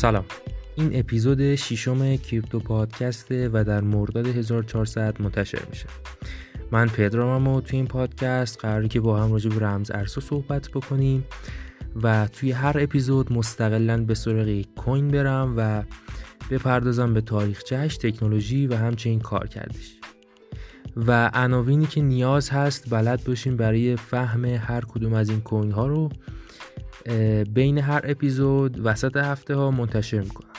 سلام. این اپیزود ششم کریپتو پادکسته و در مرداد 1400 منتشر میشه. من پدرامم و توی این پادکست قراره که با هم راجع به رمز ارزها صحبت بکنیم و توی هر اپیزود مستقلا به سراغ یک کوین برم و بپردازم به تاریخچهش تکنولوژی و همچنین کار کردش و عناوینی که نیاز هست بلد باشیم برای فهم هر کدوم از این کوین ها رو بین هر اپیزود وسط هفته ها منتشر می‌کنم.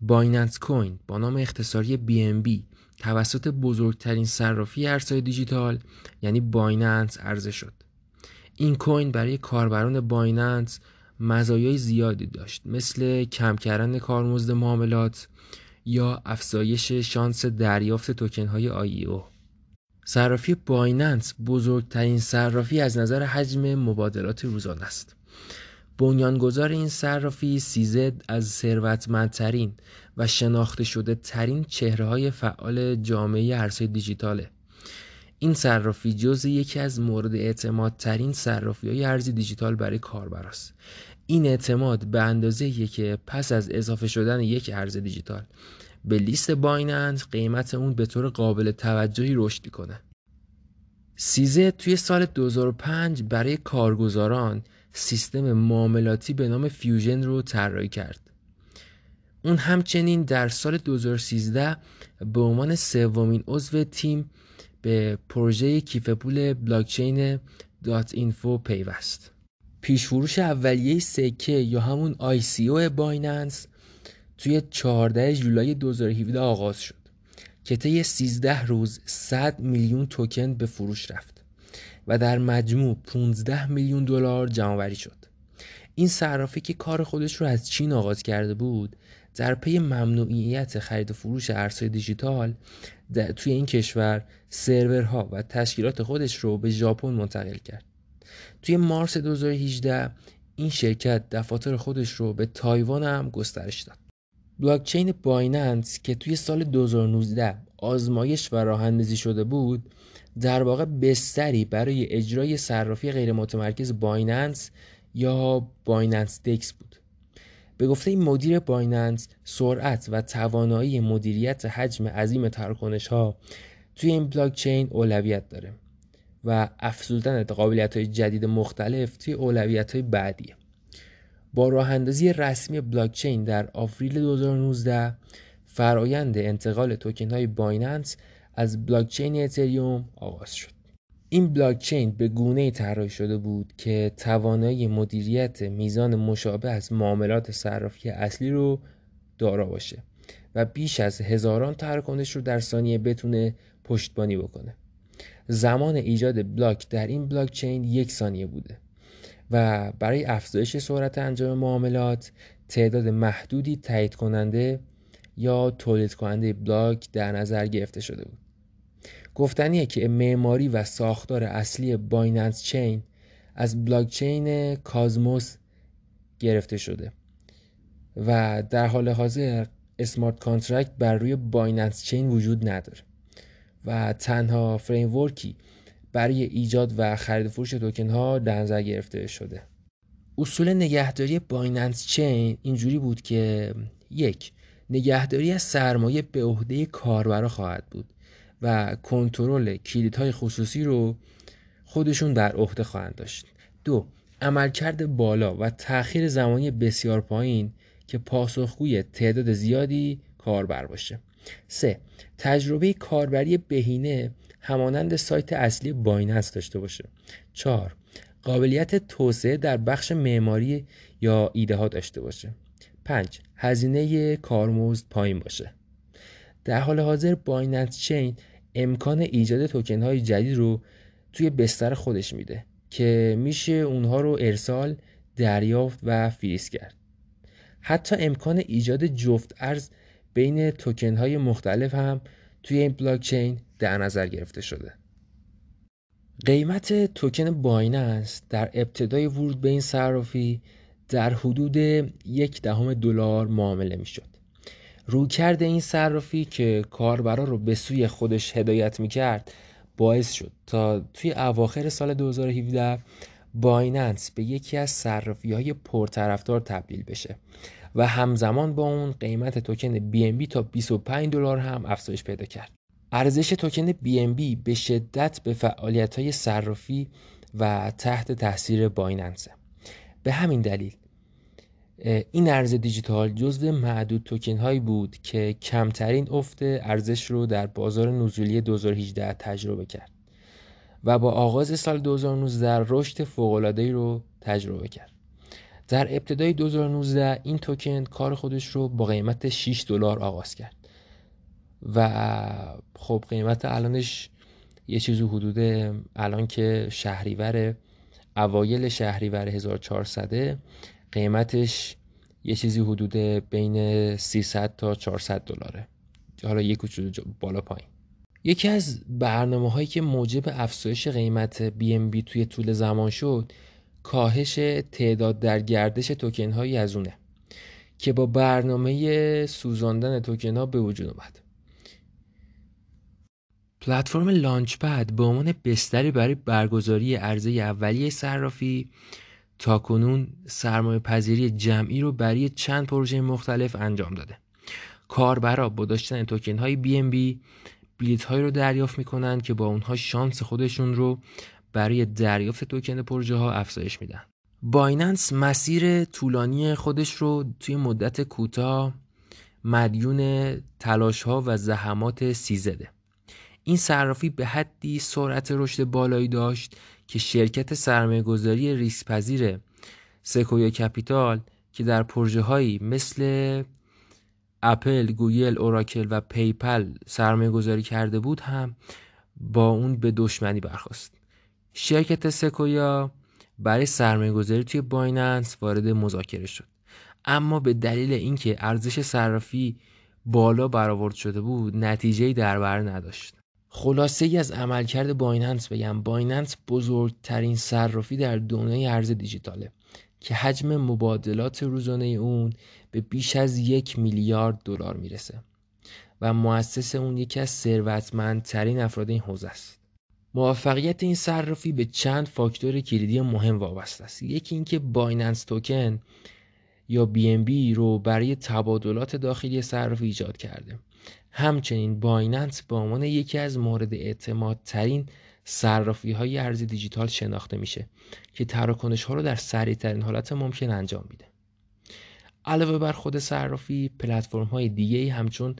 بایننس کوین با نام اختصاری BNB توسط بزرگترین صرافی ارزهای دیجیتال یعنی بایننس عرضه شد. این coin برای کاربران بایننس مزایای زیادی داشت مثل کم کردن کارمزد معاملات یا افزایش شانس دریافت توکن های آیو صرافی بایننس بزرگترین صرافی از نظر حجم مبادلات روزانه است. بنیانگذار این صرافی سیزد از ثروتمندترین و شناخته شده ترین چهره های فعال جامعه ارزهای دیجیتاله. این صرافی جز یکی از مورد اعتماد ترین صرافی های ارزی دیجیتال برای کاربر است. این اعتماد به اندازه که پس از اضافه شدن یک ارز دیجیتال به لیست بایننس قیمت اون به طور قابل توجهی رشد کنه. CZ توی سال 2005 برای کارگزاران سیستم معاملاتی به نام فیوژن رو طراحی کرد. اون همچنین در سال 2013 به عنوان سومین عضو تیم به پروژه کیف پول blockchain.info پیوست. پیشفروش اولیه سکه یا همون ICO بایننس توی 14 جولای 2017 آغاز شد که طی 13 روز 100 میلیون توکن به فروش رفت و در مجموع 15 میلیون دلار جمع‌آوری شد. این صرافی که کار خودش رو از چین آغاز کرده بود در پی ممنوعیت خرید و فروش ارزهای دیجیتال توی این کشور سرورها و تشکیلات خودش رو به ژاپن منتقل کرد. توی مارس 2018 این شرکت دفاتر خودش رو به تایوان هم گسترش داد. بلاکچین بایننس که توی سال 2019 آزمایش و راه اندازی شده بود در واقع بستری برای اجرای صرافی غیر متمرکز بایننس یا بایننس دکس بود. به گفته مدیر بایننس سرعت و توانایی مدیریت حجم عظیم تراکنش ها توی این بلاکچین اولویت داره و افزودن قابلیت های جدید مختلف توی اولویت های بعدیه. با راه اندازی رسمی بلاکچین در آوریل 2019 فرایند انتقال توکن های بایننس از بلاکچین اتریوم آغاز شد. این بلاکچین به گونه طراحی شده بود که توانایی مدیریت میزان مشابه از معاملات صرافی اصلی رو دارا باشه و بیش از هزاران تراکنش رو در ثانیه بتونه پشتبانی بکنه. زمان ایجاد بلاک در این بلاکچین یک ثانیه بوده. و برای افزایش سرعت انجام معاملات تعداد محدودی تایید کننده یا تولید کننده بلاک در نظر گرفته شده بود. گفتنیه که معماری و ساختار اصلی بایننس چین از بلاکچین کازموس گرفته شده و در حال حاضر smart contract بر روی بایننس چین وجود نداره و تنها framework ی برای ایجاد و خرید فروش توکن ها در نظر گرفته شده. اصول نگهداری بایننس چین اینجوری بود که یک نگهداری از سرمایه به عهده کاربرا خواهد بود و کنترل کلیدهای خصوصی رو خودشون در عهده خواهند داشت. دو عملکرد بالا و تأخیر زمانی بسیار پایین که پاسخگوی تعداد زیادی کاربر باشه. سه تجربه کاربری بهینه همانند سایت اصلی بایننس داشته باشه. 4 قابلیت توسعه در بخش معماری یا ایده ها داشته باشه. 5 هزینه کارمزد پایین باشه. در حال حاضر بایننس چین امکان ایجاد توکن های جدید رو توی بستر خودش میده که میشه اونها رو ارسال دریافت و فریز کرد. حتی امکان ایجاد جفت ارز بین توکن های مختلف هم توی این بلاک چین در نظر گرفته شده قیمت توکن بایننس در ابتدای ورود به این صرافی در حدود یک دهم دلار معامله می‌شد. رویکرد این صرافی که کاربرا رو به سوی خودش هدایت می‌کرد باعث شد تا توی اواخر سال 2017 بایننس به یکی از صرافی های پرطرفدار تبدیل بشه و همزمان با اون قیمت توکن BNB تا 25 دلار هم افزایش پیدا کرد. ارزش توکن BNB به شدت به فعالیت های صرافی و تحت تاثیر بایننسه. به همین دلیل این ارز دیجیتال جزو معدود توکن هایی بود که کمترین افت ارزش رو در بازار نزولی 2018 تجربه کرد و با آغاز سال 2019 رشد فوق‌العاده‌ای رو تجربه کرد. در ابتدای 2019 این توکن کار خودش رو با قیمت 6 دلار آغاز کرد. و خب قیمت الانش یه چیزی حدود الان که شهریور اوایل شهریور 1400 قیمتش یه چیزی حدود بین 300 تا 400 دلاره. حالا یک کوچولو بالا پایین. یکی از برنامه هایی که موجب افزایش قیمت BNB توی طول زمان شد کاهش تعداد در گردش توکن هایی از که با برنامه سوزاندن توکن ها به وجود اومد. پلتفرم لانچ پد به عنوان بستری برای برگزاری عرضه اولیه صرافی تا کنون سرمایه پذیری جمعی رو برای چند پروژه مختلف انجام داده. کاربرا با داشتن توکن های BNB بلیت هایی رو دریافت می‌کنن که با اونها شانس خودشون رو برای دریافت توکن پروژه ها افزایش میدن بایننس مسیر طولانی خودش رو توی مدت کوتاه مدیون تلاش ها و زحمات سیزده این صرافی به حدی سرعت رشد بالایی داشت که شرکت سرمایه گذاری ریسک پذیر سکویا کپیتال که در پروژه هایی مثل اپل، گوگل، اوراکل و پیپل سرمایه گذاری کرده بود هم با اون به دشمنی برخواست. شرکت سکویا برای سرمایه گذاری توی بایننس وارد مذاکره شد. اما به دلیل اینکه ارزش صرافی بالا برآورد شده بود نتیجه در بر نداشت. خلاصه ای از عملکرد بایننس بگم بایننس بزرگترین صرافی در دنیای ارز دیجیتاله که حجم مبادلات روزانه اون به بیش از یک میلیارد دلار می‌رسه و مؤسس اون یکی از ثروتمندترین افراد این حوزه است موفقیت این صرافی به چند فاکتور کلیدی مهم وابسته است. یکی اینکه بایننس توکن یا BNB رو برای تبادلات داخلی صرافی ایجاد کرده. همچنین بایننس به عنوان یکی از مورد اعتماد ترین صرافی های ارز دیجیتال شناخته میشه که تراکنش ها رو در سریع ترین حالت ممکن انجام میده. علاوه بر خود صرافی پلتفرم های دیگه همچون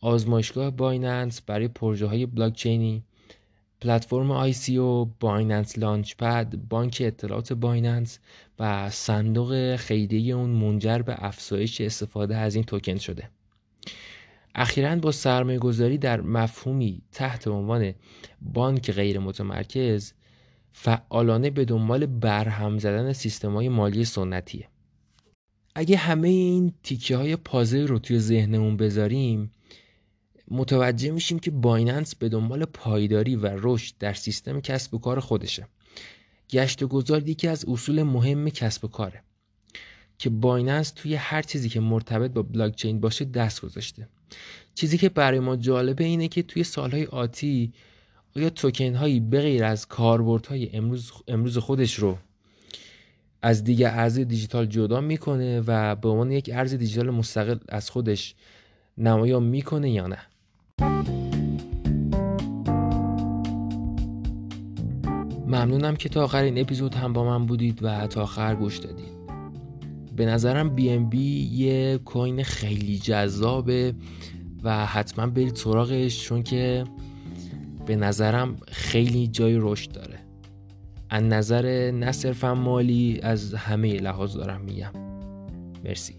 آزمایشگاه بایننس برای پروژه های بلاکچینی پلتفرم او بایننس لانچ پد، بانک اطلاعات بایننس و صندوق خیریه اون منجر به افزایش استفاده از این توکن شده. اخیرا با سرمایه گذاری در مفهومی تحت عنوان بانک غیر متمرکز فعالانه به دنبال برهم زدن سیستم های مالی سنتیه اگه همه این تیکه های پازل رو توی ذهنمون بذاریم متوجه میشیم که بایننس به دنبال پایداری و رشد در سیستم کسب و کار خودشه. گشت و گذار یکی از اصول مهم کسب و کاره که بایننس توی هر چیزی که مرتبط با بلاکچین باشه دست گذاشته. چیزی که برای ما جالبه اینه که توی سالهای آتی آیا توکن هایی بغیر از کاربردهای امروز امروز خودش رو از دیگه ارز دیجیتال جدا می‌کنه و به عنوان یک ارز دیجیتال مستقل از خودش نمایان می‌کنه یا نه؟ ممنونم که تا آخر این اپیزود هم با من بودید و تا آخر گوش دادید. به نظرم بی ام بی یه کوین خیلی جذابه و حتما برید سراغش چون که به نظرم خیلی جای رشد داره. از نظر نه صرفا مالی از همه لحاظ دارم میگم. مرسی.